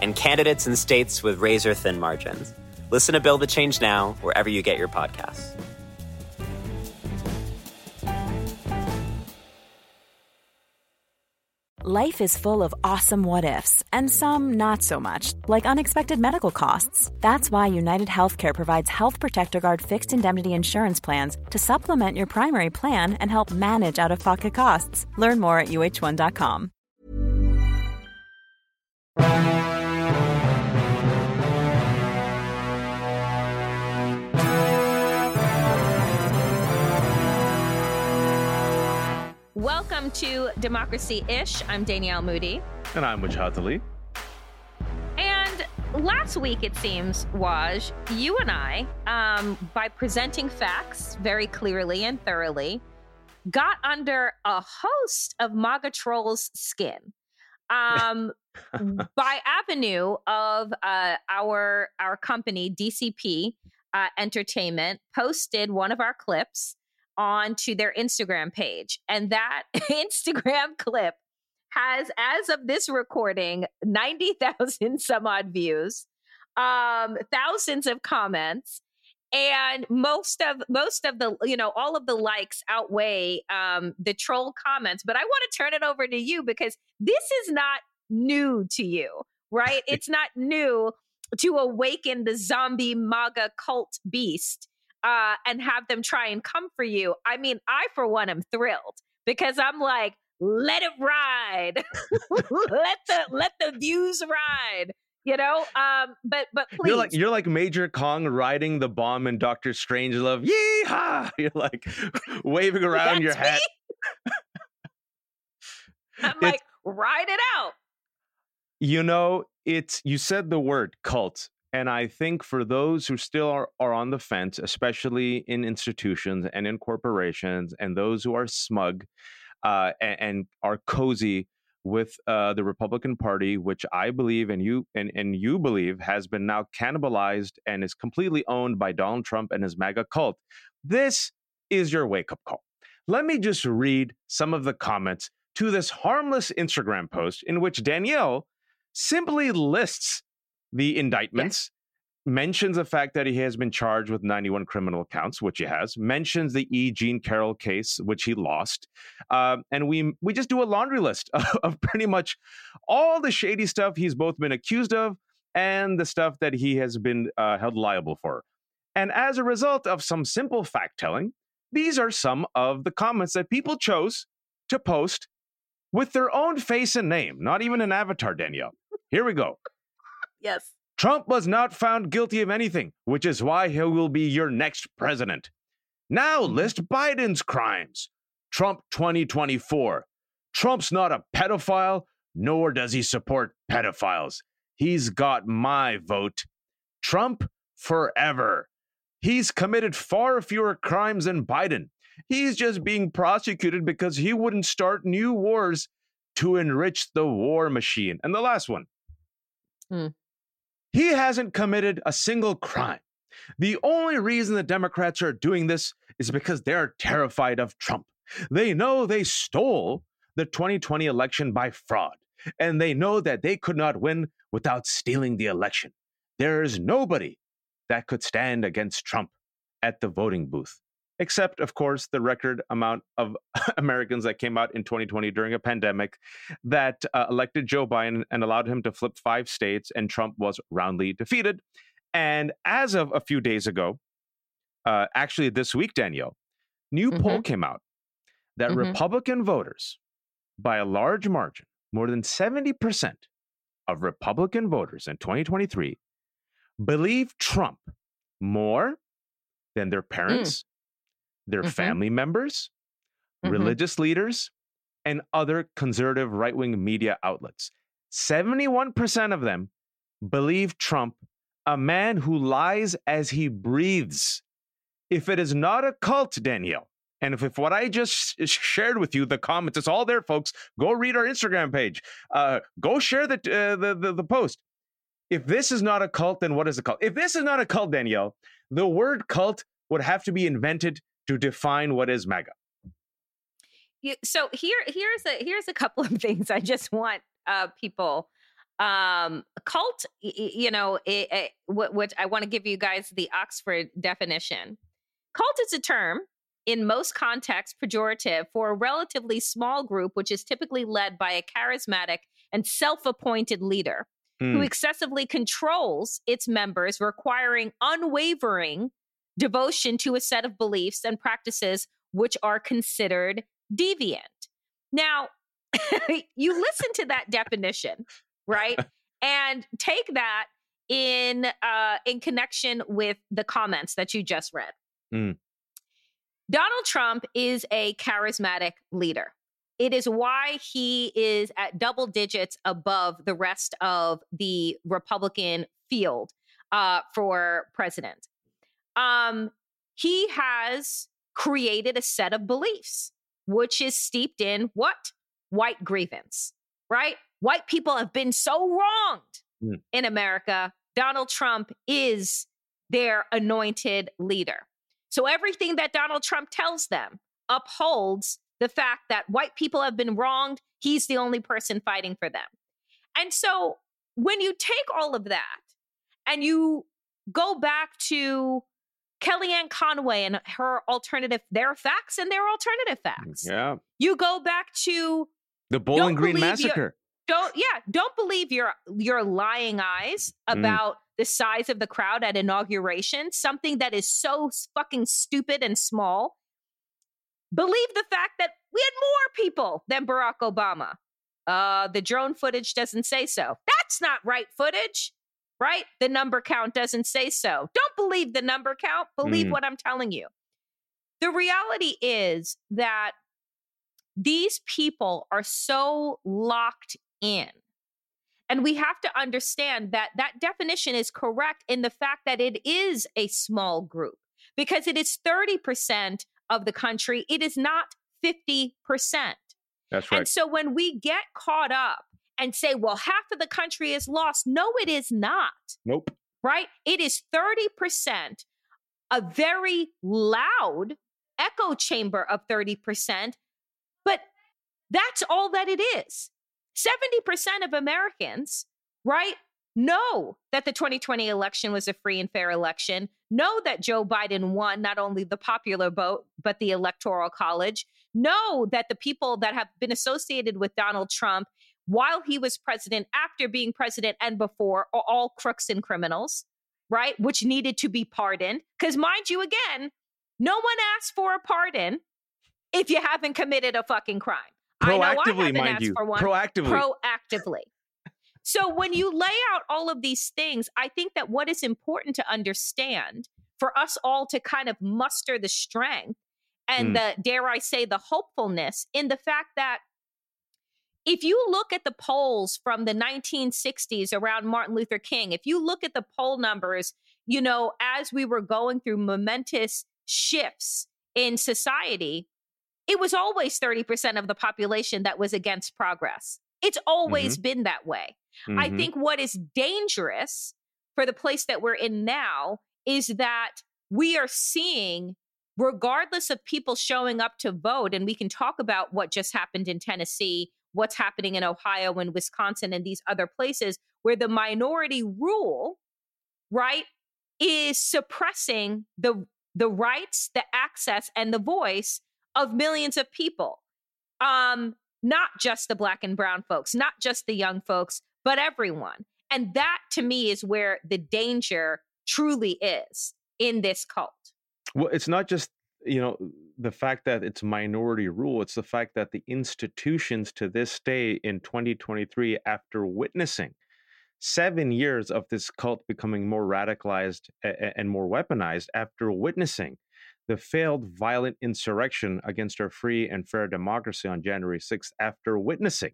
and candidates in states with razor thin margins. Listen to Build the Change Now wherever you get your podcasts. Life is full of awesome what ifs, and some not so much, like unexpected medical costs. That's why United Healthcare provides Health Protector Guard fixed indemnity insurance plans to supplement your primary plan and help manage out of pocket costs. Learn more at uh1.com. Welcome to Democracy Ish. I'm Danielle Moodie. And I'm Wajahat Ali. And last week, it seems, Waj, you and I, um, by presenting facts very clearly and thoroughly, got under a host of MAGA trolls' skin. Um, by avenue of uh, our our company DCP uh, Entertainment posted one of our clips onto their Instagram page. And that Instagram clip has, as of this recording, 90,000 some odd views, um, thousands of comments. And most of most of the you know all of the likes outweigh um, the troll comments, but I want to turn it over to you because this is not new to you, right? it's not new to awaken the zombie MAGA cult beast uh, and have them try and come for you. I mean, I for one am thrilled because I'm like, let it ride, let the let the views ride. You know, um, but but please, you're like you're like Major Kong riding the bomb in Doctor Strangelove. Yeehaw! You're like waving around your hat. I'm it's, like, ride it out. You know, it's you said the word cult and I think for those who still are, are on the fence, especially in institutions and in corporations, and those who are smug uh, and, and, are cozy with uh, the Republican Party, which I believe and you and, and you believe has been now cannibalized and is completely owned by Donald Trump and his MAGA cult. This is your wake up call. Let me just read some of the comments to this harmless Instagram post in which Danielle simply lists the indictments, mentions the fact that he has been charged with 91 criminal counts, which he has, mentions the E. Jean Carroll case, which he lost. Uh, and we, we just do a laundry list of, of pretty much all the shady stuff he's both been accused of and the stuff that he has been uh, held liable for. And as a result of some simple fact telling, these are some of the comments that people chose to post with their own face and name, not even an avatar, Danielle. Here we go. Yes. Trump was not found guilty of anything, which is why he will be your next president. Now list Biden's crimes. Trump 2024. Trump's not a pedophile, nor does he support pedophiles. He's got my vote. Trump forever. He's committed far fewer crimes than Biden. He's just being prosecuted because he wouldn't start new wars to enrich the war machine. And the last one. Hmm. He hasn't committed a single crime. The only reason the Democrats are doing this is because they're terrified of Trump. They know they stole the 2020 election by fraud, and they know that they could not win without stealing the election. There is nobody that could stand against Trump at the voting booth except, of course, the record amount of Americans that came out in 2020 during a pandemic that uh, elected Joe Biden and allowed him to flip five states, and Trump was roundly defeated. And as of a few days ago, uh, actually this week, Danielle, new mm-hmm. poll came out that mm-hmm. Republican voters, by a large margin, more than 70% of Republican voters in 2023 believe Trump more than their mm. Their mm-hmm. family members, mm-hmm. religious leaders, and other conservative right wing media outlets. 71% of them believe Trump, a man who lies as he breathes. If it is not a cult, Danielle, and if, if what I just shared with you, the comments, it's all there, folks. Go read our Instagram page. Uh, go share the, uh, the, the the post. If this is not a cult, then what is a cult? If this is not a cult, Danielle, the word cult would have to be invented to define what is MAGA. so here here's a here's a couple of things I just want uh, people um cult you know it, it, what, what i want to give you guys the oxford definition cult is a term in most contexts pejorative for a relatively small group which is typically led by a charismatic and self-appointed leader mm. who hmm. excessively controls its members requiring unwavering devotion to a set of beliefs and practices which are considered deviant now you listen to that definition right? and take that in uh, in connection with the comments that you just read. Mm. Donald Trump is a charismatic leader. It is why he is at double digits above the rest of the Republican field uh, for president. Um, he has created a set of beliefs, which is steeped in what? White grievance, right? White people have been so wronged mm. in America. Donald Trump is their anointed leader. So everything that Donald Trump tells them upholds the fact that white people have been wronged. He's the only person fighting for them. And so when you take all of that and you go back to Kellyanne Conway and her alternative, their facts and their alternative mm, facts. Yeah. You go back to the Bowling Green Massacre don't yeah don't believe your your lying eyes mm. about mm. the size of the crowd at inauguration something that is so fucking stupid and small believe the fact that we had more people than barack obama uh the drone footage doesn't say so that's not right footage right the number count doesn't say so don't believe the number count believe mm. what i'm telling you the reality is that these people are so locked in. And we have to understand that that definition is correct in the fact that it is a small group because it is 30% of the country. It is not 50%. That's right. And so when we get caught up and say, well, half of the country is lost, no, it is not. Nope. Right? It is 30%, a very loud echo chamber of 30%, but that's all that it is. 70% of Americans, right, know that the 2020 election was a free and fair election, know that Joe Biden won not only the popular vote, but the electoral college, know that the people that have been associated with Donald Trump while he was president, after being president, and before are all crooks and criminals, right? Which needed to be pardoned. Because, mind you, again, no one asks for a pardon if you haven't committed a fucking crime. Proactively, mind you. Proactively. Proactively. So when you lay out all of these things, I think that what is important to understand for us all to kind of muster the strength and mm. the dare I say the hopefulness in the fact that if you look at the polls from the 1960s around Martin Luther King, if you look at the poll numbers, you know, as we were going through momentous shifts in society, it was always 30% of the population that was against progress. It's always mm-hmm. been that way. Mm-hmm. I think what is dangerous for the place that we're in now is that we are seeing, regardless of people showing up to vote, and we can talk about what just happened in Tennessee, what's happening in Ohio and Wisconsin and these other places where the minority rule, right, is suppressing the the rights, the access, and the voice of millions of people. Um, not just the black and brown folks, not just the young folks, but everyone. And that to me is where the danger truly is in this cult. Well, it's not just, you know, the fact that it's minority rule, it's the fact that the institutions to this day in 2023, after witnessing seven years of this cult becoming more radicalized and more weaponized, after witnessing the failed violent insurrection against our free and fair democracy on January 6th after witnessing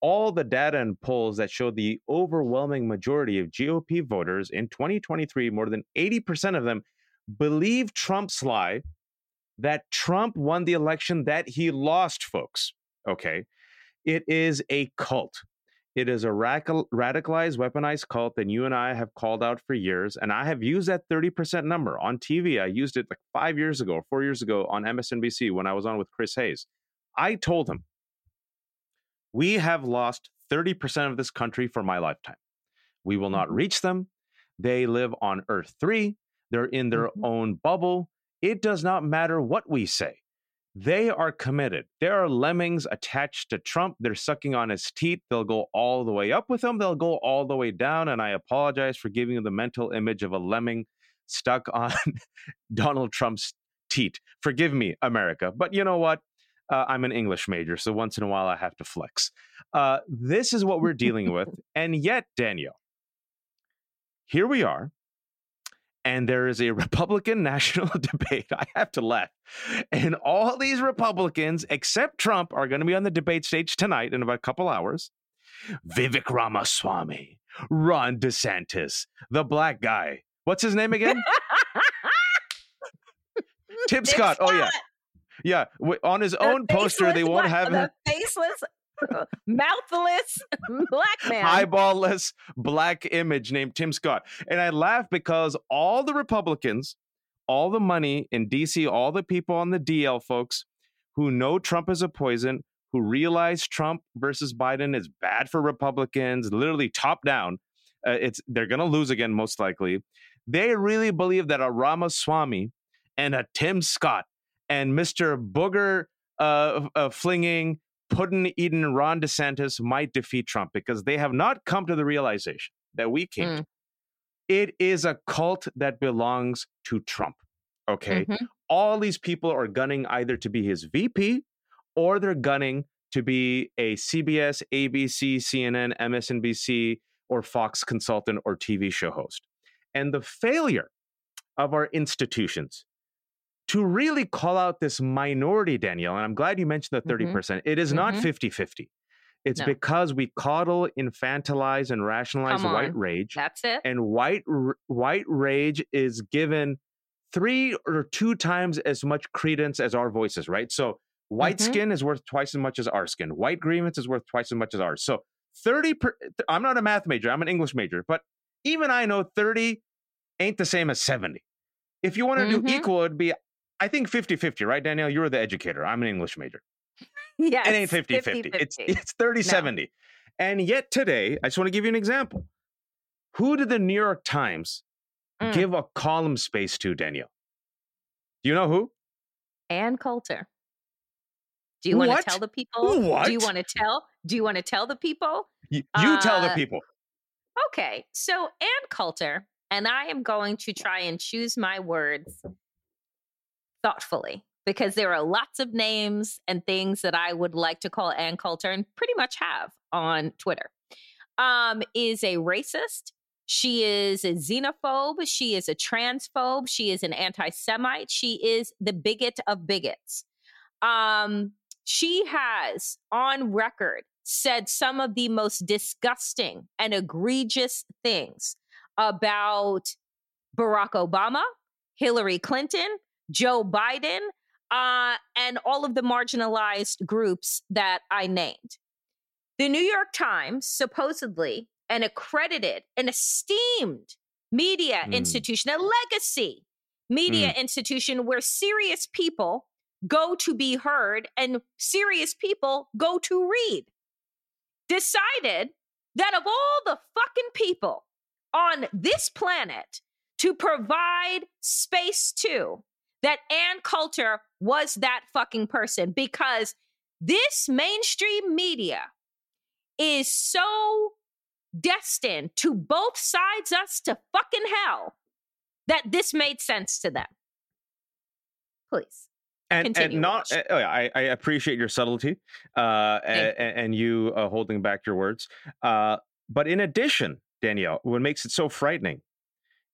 all the data and polls that show the overwhelming majority of GOP voters in 2023, more than 80% of them believe Trump's lie that Trump won the election that he lost, folks. Okay. It is a cult. It is a radicalized, weaponized cult that you and I have called out for years. And I have used that 30% number on TV. I used it like five years ago, four years ago on MSNBC when I was on with Chris Hayes. I told him, we have lost 30% of this country for my lifetime. We will not mm-hmm. reach them. They live on Earth 3. They're in their mm-hmm. own bubble. It does not matter what we say. They are committed. There are lemmings attached to Trump. They're sucking on his teeth. They'll go all the way up with him. They'll go all the way down. And I apologize for giving you the mental image of a lemming stuck on Donald Trump's teeth. Forgive me, America. But you know what? Uh, I'm an English major, so once in a while I have to flex. Uh, this is what we're dealing with. And yet, Danielle, here we are and there is a Republican national debate. I have to laugh. And all these Republicans, except Trump, are going to be on the debate stage tonight in about a couple hours. Vivek Ramaswamy, Ron DeSantis, the black guy. What's his name again? Tim Scott. Scott. Oh, yeah. Yeah, on his the own poster, they won't have the faceless mouthless black man. Eyeballless black image named Tim Scott. And I laugh because all the Republicans, all the money in DC, all the people on the DL folks who know Trump is a poison, who realize Trump versus Biden is bad for Republicans, literally top down. Uh, it's they're going to lose again most likely. They really believe that a Ramaswamy and a Tim Scott and Mr. Booger uh, uh, flinging Puddin Eden Ron DeSantis might defeat Trump because they have not come to the realization that we can't. Mm. It is a cult that belongs to Trump. Okay. Mm-hmm. All these people are gunning either to be his VP or they're gunning to be a CBS, ABC, CNN, MSNBC, or Fox consultant or TV show host. And the failure of our institutions to really call out this minority, Danielle, and I'm glad you mentioned the 30%, mm-hmm. percent it is mm-hmm. not 50 50. It's no. because we coddle, infantilize, and rationalize white rage. That's it. And white white rage is given three or two times as much credence as our voices, right? So white mm-hmm. skin is worth twice as much as our skin. White grievance is worth twice as much as ours. So 30 per, I'm not a math major, I'm an English major, but even I know 30 ain't the same as 70. If you want to do mm-hmm. equal, it'd be I think 50 50, right, Danielle? You're the educator. I'm an English major. Yeah. It ain't 50 50. It's, it's 30 no. 70. And yet today, I just want to give you an example. Who did the New York Times mm. give a column space to, Danielle? Do you know who? Ann Coulter. Do you want to tell the people? What? Do you want to tell? Do you want to tell the people? You, you uh, tell the uh, people. Okay. So Ann Coulter, and I am going to try and choose my words thoughtfully because there are lots of names and things that I would like to call Ann Coulter and pretty much have on Twitter. Um, is a racist. She is a xenophobe. She is a transphobe. She is an anti Semite. She is the bigot of bigots. Um, she has on record said some of the most disgusting and egregious things about Barack Obama, Hillary Clinton, Joe Biden, uh, and all of the marginalized groups that I named. The New York Times, supposedly an accredited, an esteemed media mm. institution, a legacy media mm. institution where serious people go to be heard and serious people go to read, decided that of all the fucking people on this planet to provide space to that Ann Coulter was that fucking person because this mainstream media is so destined to both sides us to fucking hell that this made sense to them. Please. And, and not, uh, I, I appreciate your subtlety uh, and, and, you uh, holding back your words. Uh, but in addition, Danielle, what makes it so frightening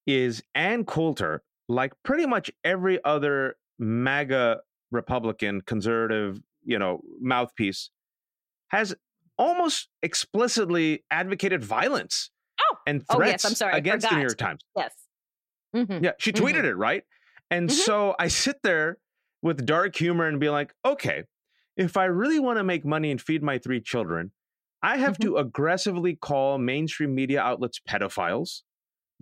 is Ann Coulter like pretty much every other MAGA Republican conservative, you know, mouthpiece, has almost explicitly advocated violence Oh, and oh threats yes, I'm sorry, against the New. York Times. Yes. Mhm. Yeah, she tweeted it, right? And Mhm. so I sit there with dark humor and be like, okay, if I really want to make money and feed my three children, I have Mhm. to aggressively call mainstream media outlets pedophiles,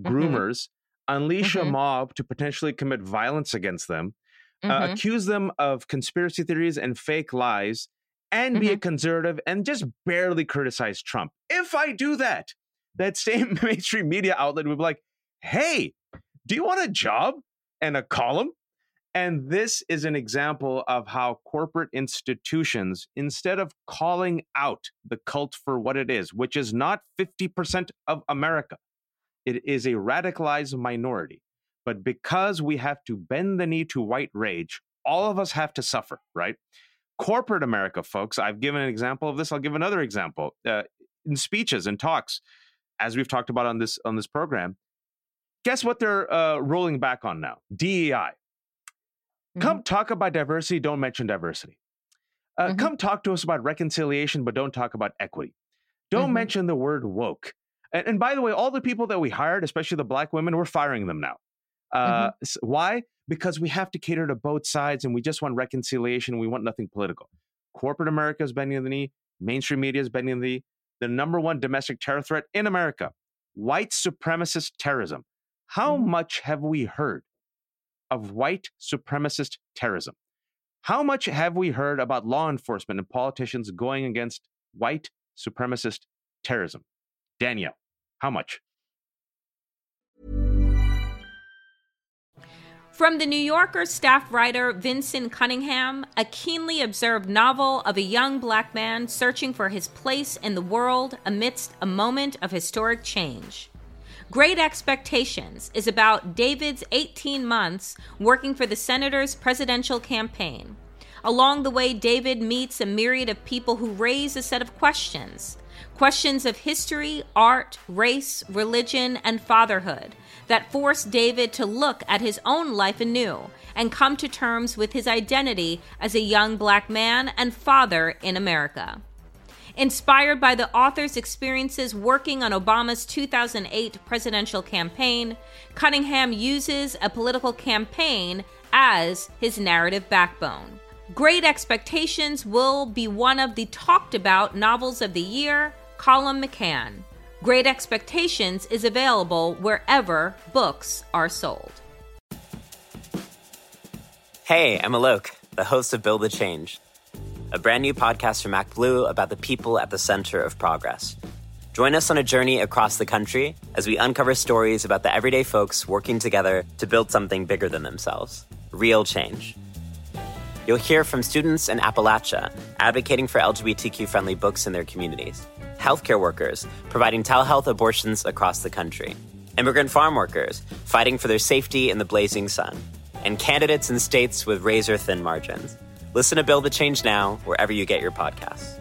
Mhm. groomers, unleash a Mhm. mob to potentially commit violence against them, uh, Mhm. accuse them of conspiracy theories and fake lies, and be a conservative and just barely criticize Trump. If I do that, that same mainstream media outlet would be like, hey, do you want a job and a column? And this is an example of how corporate institutions, instead of calling out the cult for what it is, which is not 50% of America, it is a radicalized minority. But because we have to bend the knee to white rage, all of us have to suffer, right? Corporate America, folks, I've given an example of this. I'll give another example. Uh, in speeches and talks, as we've talked about on this on this program, guess what they're uh, rolling back on now? DEI. Come talk about diversity, don't mention diversity. Uh, Mhm. Come talk to us about reconciliation, but don't talk about equity. Don't Mhm. mention the word woke. And, and by the way, all the people that we hired, especially the black women, we're firing them now. Uh, s- why? Because we have to cater to both sides and we just want reconciliation. We want nothing political. Corporate America is bending the knee. Mainstream media is bending the knee. The number one domestic terror threat in America, white supremacist terrorism. How Mhm. much have we heard of white supremacist terrorism? How much have we heard about law enforcement and politicians going against white supremacist terrorism? Danielle, how much? From the New Yorker staff writer Vinson Cunningham, a keenly observed novel of a young black man searching for his place in the world amidst a moment of historic change. Great Expectations is about David's 18 months working for the senator's presidential campaign. Along the way, David meets a myriad of people who raise a set of questions questions of history, art, race, religion, and fatherhood that force David to look at his own life anew and come to terms with his identity as a young black man and father in America. Inspired by the author's experiences working on Obama's 2008 presidential campaign, Cunningham uses a political campaign as his narrative backbone. Great Expectations will be one of the talked about novels of the year, Colum McCann. Great Expectations is available wherever books are sold. Hey, I'm Alok, the host of Build the Change, a brand new podcast from ActBlue about the people at the center of progress. Join us on a journey across the country as we uncover stories about the everyday folks working together to build something bigger than themselves real change. You'll hear from students in Appalachia advocating for LGBTQ friendly books in their communities, healthcare workers providing telehealth abortions across the country, immigrant farm workers fighting for their safety in the blazing sun, and candidates in states with razor thin margins. Listen to Build the Change now, wherever you get your podcasts.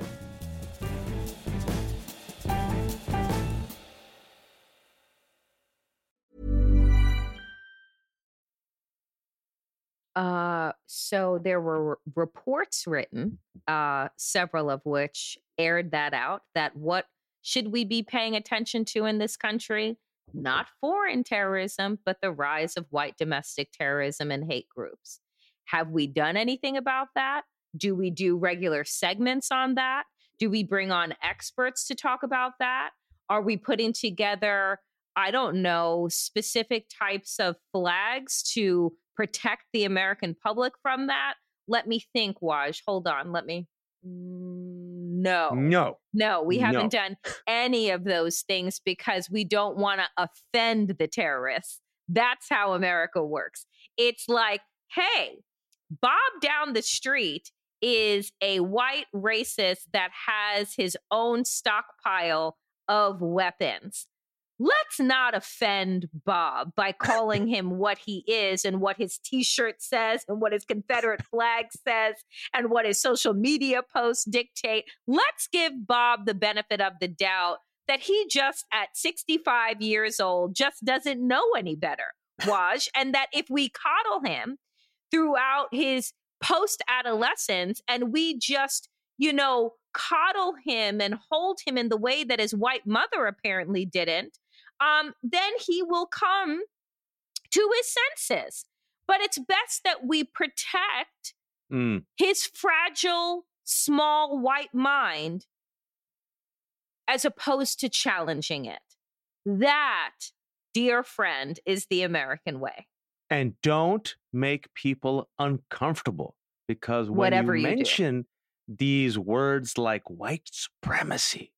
Uh, so there were reports written, uh, several of which aired that out. That what should we be paying attention to in this country? Not foreign terrorism, but the rise of white domestic terrorism and hate groups. Have we done anything about that? Do we do regular segments on that? Do we bring on experts to talk about that? Are we putting together, I don't know, specific types of flags to protect the American public from that? Let me think, Waj. Hold on. Let me. Mm, No. No. No, we haven't No. done any of those things because we don't want to offend the terrorists. That's how America works. It's like, hey, Bob down the street is a white racist that has his own stockpile of weapons. Let's not offend Bob by calling him what he is and what his t shirt says and what his Confederate flag says and what his social media posts dictate. Let's give Bob the benefit of the doubt that he just at 65 years old just doesn't know any better, Waj, and that if we coddle him throughout his post adolescence and we just, you know, coddle him and hold him in the way that his white mother apparently didn't, um, then he will come to his senses. But it's best that we protect Mm. his fragile, small white mind as opposed to challenging it. That, dear friend, is the American way. And don't make people uncomfortable because when Whatever you you do. mention these words like white supremacy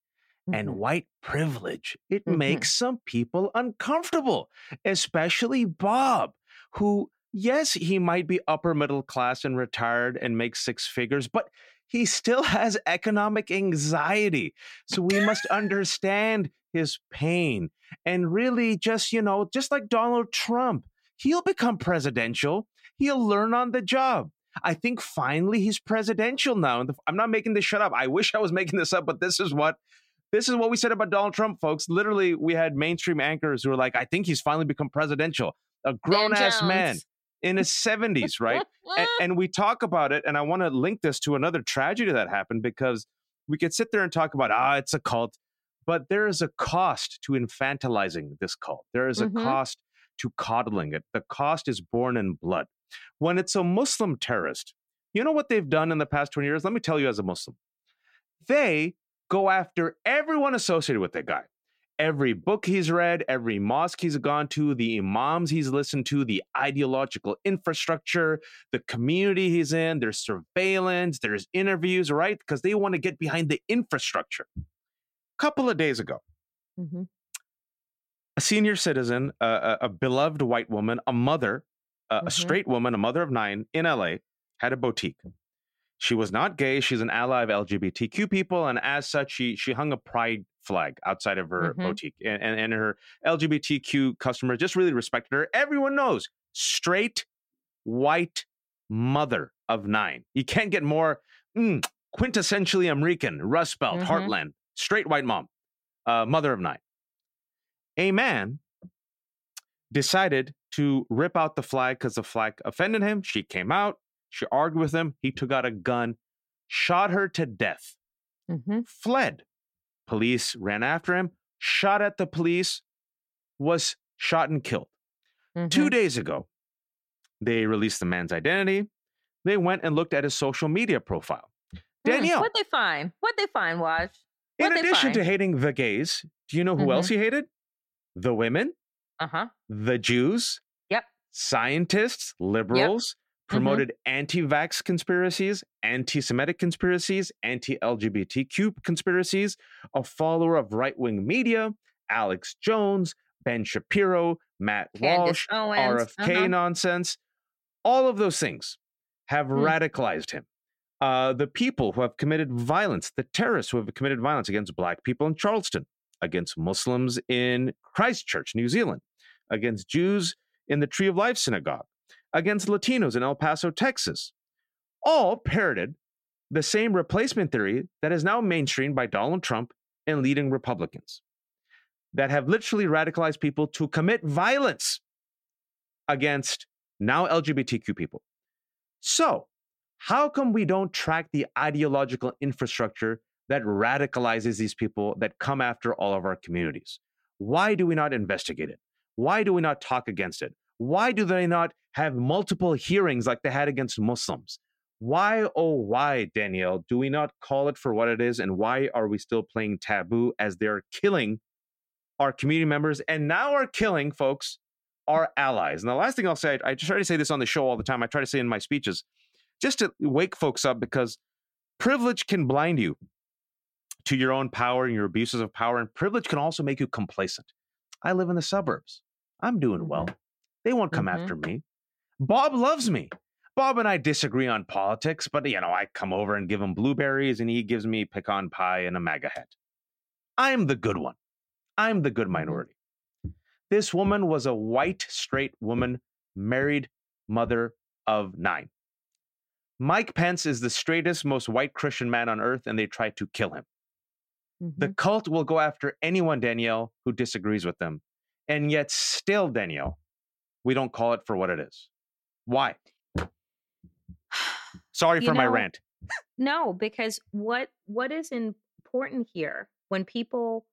and Mhm. white privilege, it Mhm. makes some people uncomfortable, especially Bob, who, yes, he might be upper middle class and retired and makes six figures, but he still has economic anxiety. So we must understand his pain and really just, you know, just like Donald Trump, he'll become presidential, he'll learn on the job. I think finally he's presidential now. I'm not making this shut up. I wish I was making this up, but this is what this is what we said about Donald Trump, folks. Literally, we had mainstream anchors who were like, "I think he's finally become presidential." A grown ass man in his 70s, right? and, and we talk about it, and I want to link this to another tragedy that happened because we could sit there and talk about, ah, it's a cult, but there is a cost to infantilizing this cult. There is a Mhm. cost to coddling it. The cost is born in blood. When it's a Muslim terrorist, you know what they've done in the past 20 years? Let me tell you as a Muslim. They go after everyone associated with that guy every book he's read, every mosque he's gone to, the imams he's listened to, the ideological infrastructure, the community he's in, there's surveillance, there's interviews, right? Because they want to get behind the infrastructure. A couple of days ago, Mhm. a senior citizen, a, a, a beloved white woman, a mother, a, a Mhm. straight woman, a mother of nine in LA, had a boutique. She was not gay. She's an ally of LGBTQ people, and as such, she she hung a pride flag outside of her Mhm. boutique, and, and and her LGBTQ customers just really respected her. Everyone knows straight white mother of nine. You can't get more mm, quintessentially American, Rust Belt, Mhm. Heartland, straight white mom, uh, mother of nine. A man decided to rip out the flag because the flag offended him. She came out. She argued with him. He took out a gun, shot her to death, Mhm. fled. Police ran after him, shot at the police, was shot and killed. Two Mhm. days ago, they released the man's identity. They went and looked at his social media profile. Hmm, Danielle, What'd they find? What'd they find, Waj? in addition to hating the gays, do you know who Mhm. else he hated? The women, Uh huh. the Jews, Yep. scientists, liberals, Mm-hmm. Promoted anti vax conspiracies, anti Semitic conspiracies, anti LGBTQ conspiracies, a follower of right wing media, Alex Jones, Ben Shapiro, Matt Candace Walsh, Owens. RFK uh-huh. nonsense. All of those things have Hmm. radicalized him. Uh, the people who have committed violence, the terrorists who have committed violence against black people in Charleston, against Muslims in Christchurch, New Zealand, against Jews in the Tree of Life Synagogue, against Latinos in El Paso, Texas, all parroted the same replacement theory that is now mainstreamed by Donald Trump and leading Republicans that have literally radicalized people to commit violence against now LGBTQ people. So, how come we don't track the ideological infrastructure that radicalizes these people that come after all of our communities? Why do we not investigate it? Why do we not talk against it? Why do they not have multiple hearings like they had against Muslims? Why, oh, why, Danielle, do we not call it for what it is? And why are we still playing taboo as they're killing our community members and now are killing, folks, our allies? And the last thing I'll say, I, try to say this on the show all the time, I try to say in my speeches, just to wake folks up because privilege can blind you to your own power and your abuses of power, and privilege can also make you complacent. I live in the suburbs. I'm doing well. They won't come Mhm. after me. Bob loves me. Bob and I disagree on politics, but you know, I come over and give him blueberries and he gives me pecan pie and a MAGA hat. I'm the good one. I'm the good minority. This woman was a white, straight woman, married mother of nine. Mike Pence is the straightest, most white Christian man on earth, and they tried to kill him. The Mhm. cult will go after anyone, Danielle, who disagrees with them. And yet, still, Danielle, we don't call it for what it is. Why? Sorry You for my know, rant. No, because what what is important here when people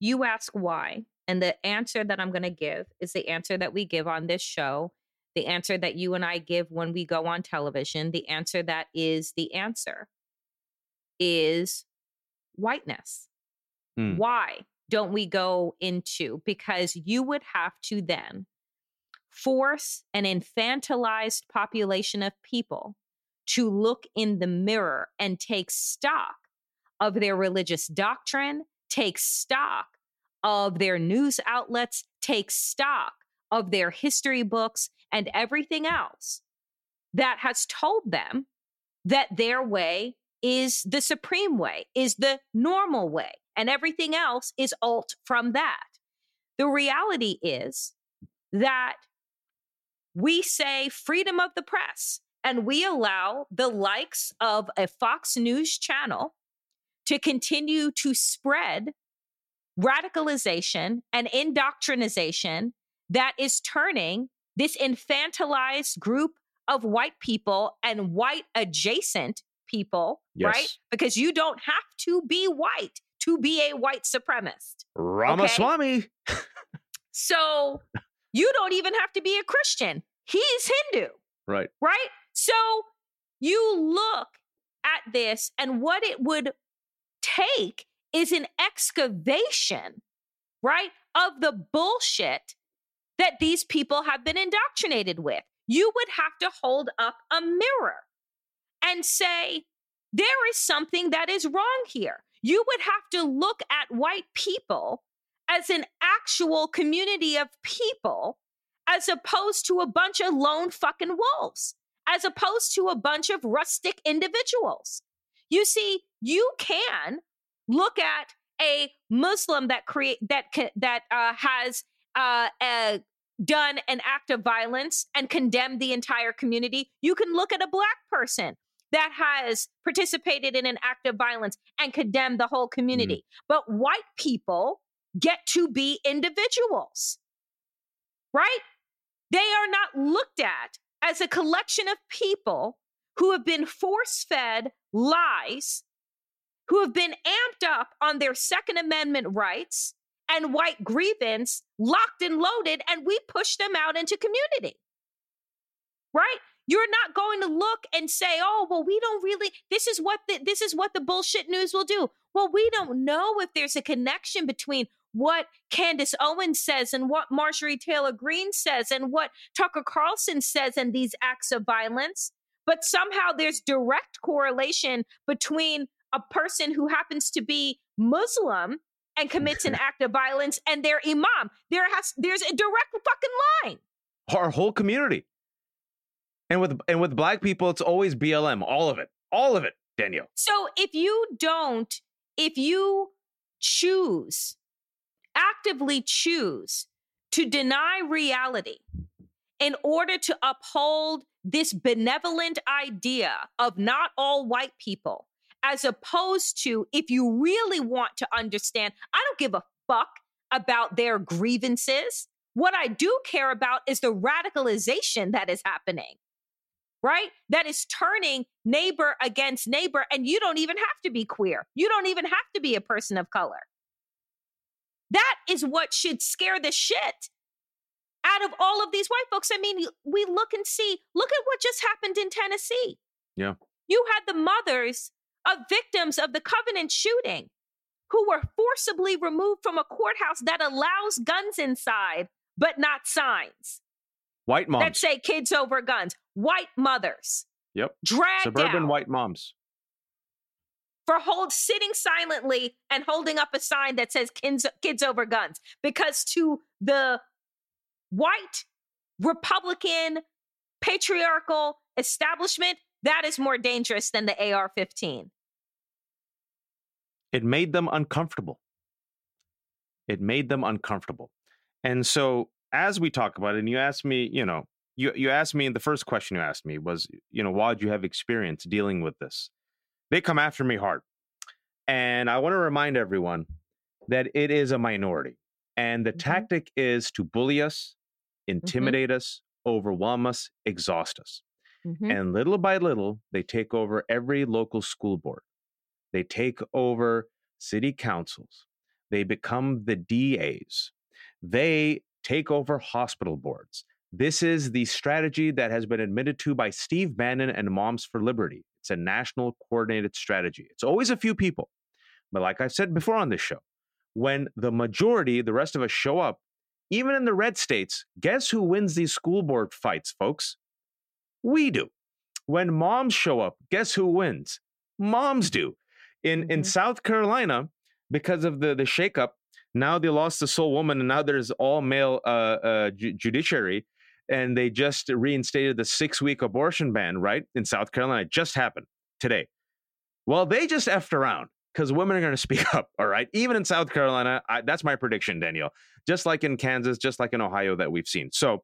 you ask why and the answer that I'm going to give is the answer that we give on this show, the answer that you and I give when we go on television, the answer that is the answer is whiteness. Hmm. Why don't we go into? Because you would have to then force an infantilized population of people to look in the mirror and take stock of their religious doctrine, take stock of their news outlets, take stock of their history books and everything else that has told them that their way is the supreme way, is the normal way, and everything else is alt from that. The reality is that we say freedom of the press and we allow the likes of a Fox News channel to continue to spread radicalization and indoctrination that is turning this infantilized group of white people and white adjacent people, Yes. right? Because you don't have to be white to be a white supremacist. Ramaswamy. So you don't even have to be a Christian. He's Hindu Right. right? So you look at this, and what it would take is an excavation, right, of the bullshit that these people have been indoctrinated with. You would have to hold up a mirror and say, there is something that is wrong here. You would have to look at white people as an actual community of people as opposed to a bunch of lone fucking wolves, as opposed to a bunch of rustic individuals. You see, you can look at a Muslim that create that that uh, has uh, uh, done an act of violence and condemned the entire community. You can look at a black person that has participated in an act of violence and condemned the whole community. But white people get to be individuals, right? They are not looked at as a collection of people who have been force fed lies, who have been amped up on their Second Amendment rights and white grievance, locked and loaded, and we push them out into community. Right? You're not going to look and say, "Oh, well, we don't really. This is what the, this is what the bullshit news will do." Well, we don't know if there's a connection between what Candace Owens says and what Marjorie Taylor Greene says and what Tucker Carlson says and these acts of violence. But somehow there's direct correlation between a person who happens to be Muslim and commits an act of violence and their imam. There has there's a direct fucking line. Our whole community. And with and with black people, it's always BLM. All of it. All of it, Danielle. So if you don't, if you choose, actively choose to deny reality in order to uphold this benevolent idea of not all white people, as opposed to if you really want to understand, I don't give a fuck about their grievances. What I do care about is the radicalization that is happening right? That is turning neighbor against neighbor. And you don't even have to be queer. You don't even have to be a person of color. That is what should scare the shit out of all of these white folks. I mean, we look and see, look at what just happened in Tennessee. Yeah. You had the mothers of victims of the Covenant shooting who were forcibly removed from a courthouse that allows guns inside, but not signs White moms. that say kids over guns. White mothers Yep. dragged Suburban out white moms. For hold sitting silently and holding up a sign that says kids, kids over guns because to the white republican patriarchal establishment that is more dangerous than the AR-15 It made them uncomfortable. It made them uncomfortable. And so as we talk about it, and you asked me, you know, you you asked me, the first question you asked me was, you know, why did you have experience dealing with this? They come after me hard. And I want to remind everyone that it is a minority. And the Mhm. tactic is to bully us, intimidate us, overwhelm us, exhaust us. Mhm. And little by little, they take over every local school board. they take over city councils, they become the DAs, they take over hospital boards. This is the strategy that has been admitted to by Steve Bannon and Moms for Liberty. It's a national coordinated strategy. It's always a few people. But like I've said before on this show, when the majority, the rest of us show up, even in the red states, guess who wins these school board fights, folks? We do. When moms show up, guess who wins? Moms do. In mm-hmm. in South Carolina, because of the the shakeup, now they lost the sole woman, and now there's all male uh, uh, ju- judiciary, and they just reinstated the six week abortion ban. Right in South Carolina, it just happened today. Well, they just effed around because women are going to speak up. All right, even in South Carolina, I, that's my prediction, Danielle. Just like in Kansas, just like in Ohio, that we've seen. So,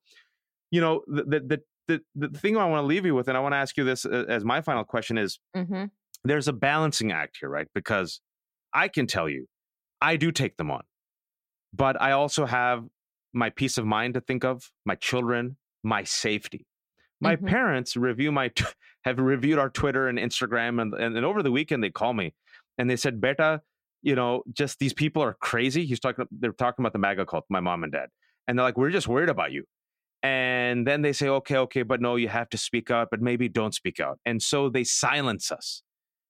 you know, the the the, the thing I want to leave you with, and I want to ask you this uh, as my final question is: mm-hmm. there's a balancing act here, right? Because I can tell you, I do take them on, but I also have my peace of mind to think of, my children, my safety. My mm-hmm. parents review my have reviewed our Twitter and Instagram, and, and, and over the weekend they call me and they said, "Beta, you know, just these people are crazy." He's talking. They're talking about the MAGA cult, my mom and dad, and they're like, "We're just worried about you." And then they say, "Okay, okay, but no, you have to speak out, but maybe don't speak out." And so they silence us,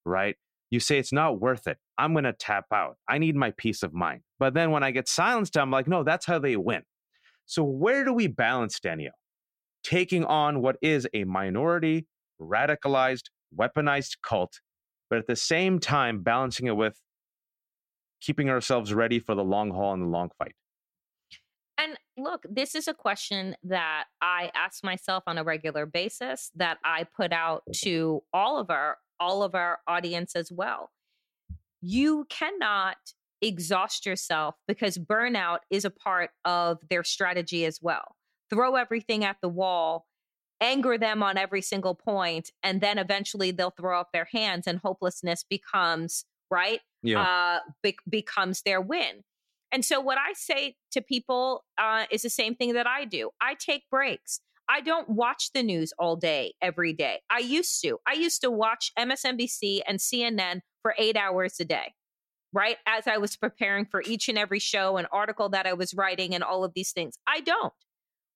right? You say it's not worth it. I'm going to tap out. I need my peace of mind. But then when I get silenced, I'm like, no, that's how they win. So where do we balance, Danielle? Taking on what is a minority, radicalized, weaponized cult but at the same time balancing it with keeping ourselves ready for the long haul and the long fight. And look, this is a question that I ask myself on a regular basis that I put out to all of our all of our audience as well. You cannot exhaust yourself because burnout is a part of their strategy as well. Throw everything at the wall anger them on every single point and then eventually they'll throw up their hands and hopelessness becomes right yeah. uh be- becomes their win. And so what i say to people uh, is the same thing that i do. I take breaks. I don't watch the news all day every day. I used to. I used to watch msnbc and cnn for eight hours a day right as i was preparing for each and every show and article that i was writing and all of these things i don't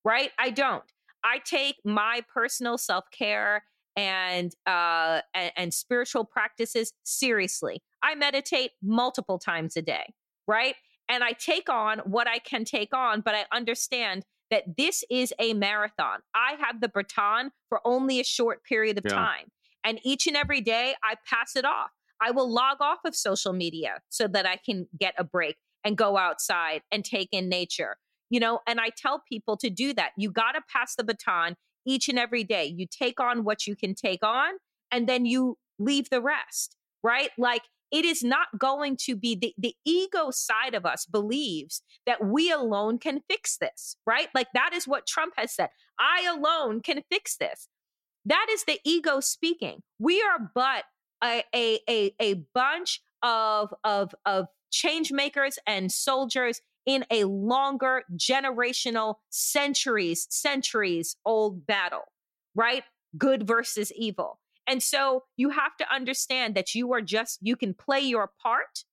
right i don't I take my personal self care and uh and, and spiritual practices seriously. I meditate multiple times a day, right? And I take on what I can take on, but I understand that this is a marathon. I have the baton for only a short period of yeah. time. And each and every day I pass it off. I will log off of social media so that I can get a break and go outside and take in nature you know, and I tell people to do that. You got to pass the baton each and every day. You take on what you can take on and then you leave the rest, right? Like it is not going to be the, the ego side of us believes that we alone can fix this, right? Like that is what Trump has said. I alone can fix this. That is the ego speaking. We are but a, a, a, bunch of, of, of change makers and soldiers in a longer generational centuries, centuries old battle, right? Good versus evil. And so you have to understand that you are just, you can play your part,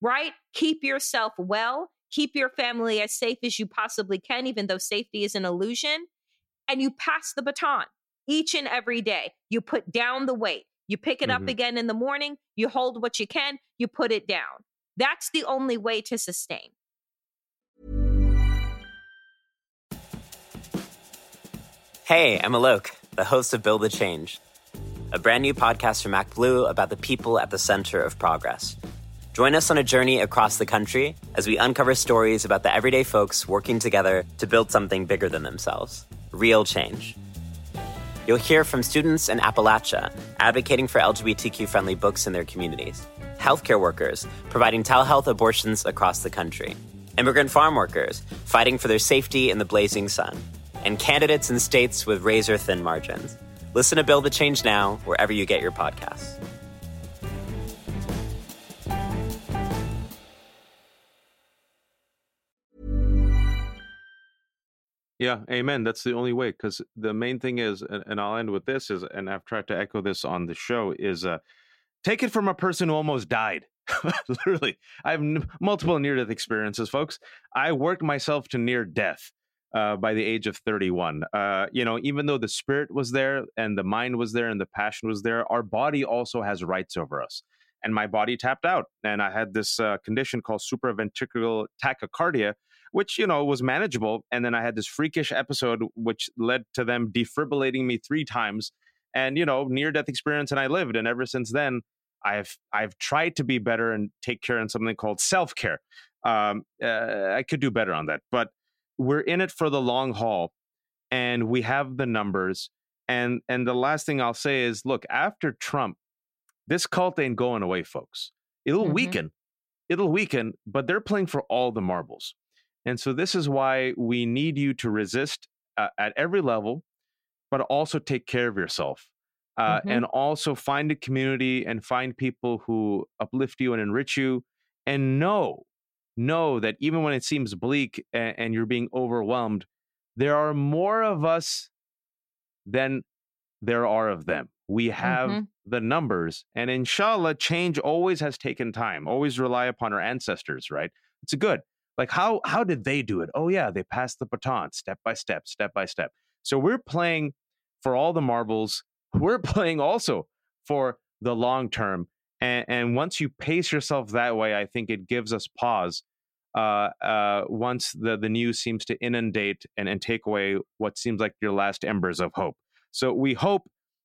right? Keep yourself well, keep your family as safe as you possibly can, even though safety is an illusion. And you pass the baton each and every day. You put down the weight, you pick it mm-hmm. up again in the morning, you hold what you can, you put it down. That's the only way to sustain. Hey, I'm Alok, the host of Build the Change, a brand new podcast from ActBlue about the people at the center of progress. Join us on a journey across the country as we uncover stories about the everyday folks working together to build something bigger than themselves real change. You'll hear from students in Appalachia advocating for LGBTQ friendly books in their communities, healthcare workers providing telehealth abortions across the country, immigrant farm workers fighting for their safety in the blazing sun and candidates in states with razor thin margins. Listen to Build the Change Now wherever you get your podcasts. Yeah, amen. That's the only way. Because the main thing is, and, I'll end with this: is, and I've tried to echo this on the show, is uh, Take it from a person who almost died. Literally, I have n- multiple near death experiences, folks. I worked myself to near death uh, by the age of 31. Uh, you know, even though the spirit was there and the mind was there and the passion was there, our body also has rights over us. And my body tapped out, and I had this uh, condition called supraventricular tachycardia, which you know was manageable. And then I had this freakish episode, which led to them defibrillating me three times, and you know, near death experience. And I lived, and ever since then, I've I've tried to be better and take care in something called self care. Um, uh, I could do better on that, but we're in it for the long haul, and we have the numbers. And and the last thing I'll say is, look, after Trump, this cult ain't going away, folks. It'll Mhm. weaken, it'll weaken, but they're playing for all the marbles. And so this is why we need you to resist uh, at every level, but also take care of yourself. Uh, Mhm. And also find a community and find people who uplift you and enrich you. And know, know that even when it seems bleak and, and you're being overwhelmed, there are more of us than there are of them. We have Mhm. the numbers, and inshallah, change always has taken time. Always rely upon our ancestors, right? It's good. Like how how did they do it? Oh yeah, they passed the baton step by step, step by step. So we're playing for all the marbles. We're playing also for the long term. And, and once you pace yourself that way, I think it gives us pause. Uh, uh, once the the news seems to inundate and, and take away what seems like your last embers of hope. So we hope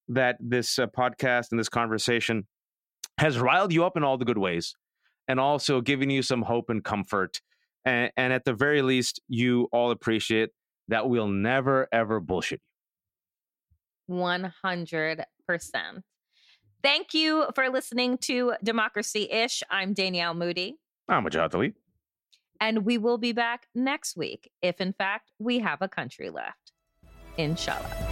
that this uh, podcast and this conversation has riled you up in all the good ways and also given you some hope and comfort. And, and at the very least, you all appreciate that we'll never, ever bullshit you. 100%. Thank you for listening to Democracy Ish. I'm Danielle Moodie, I'm a Ali. and we will be back next week if, in fact, we have a country left. Inshallah.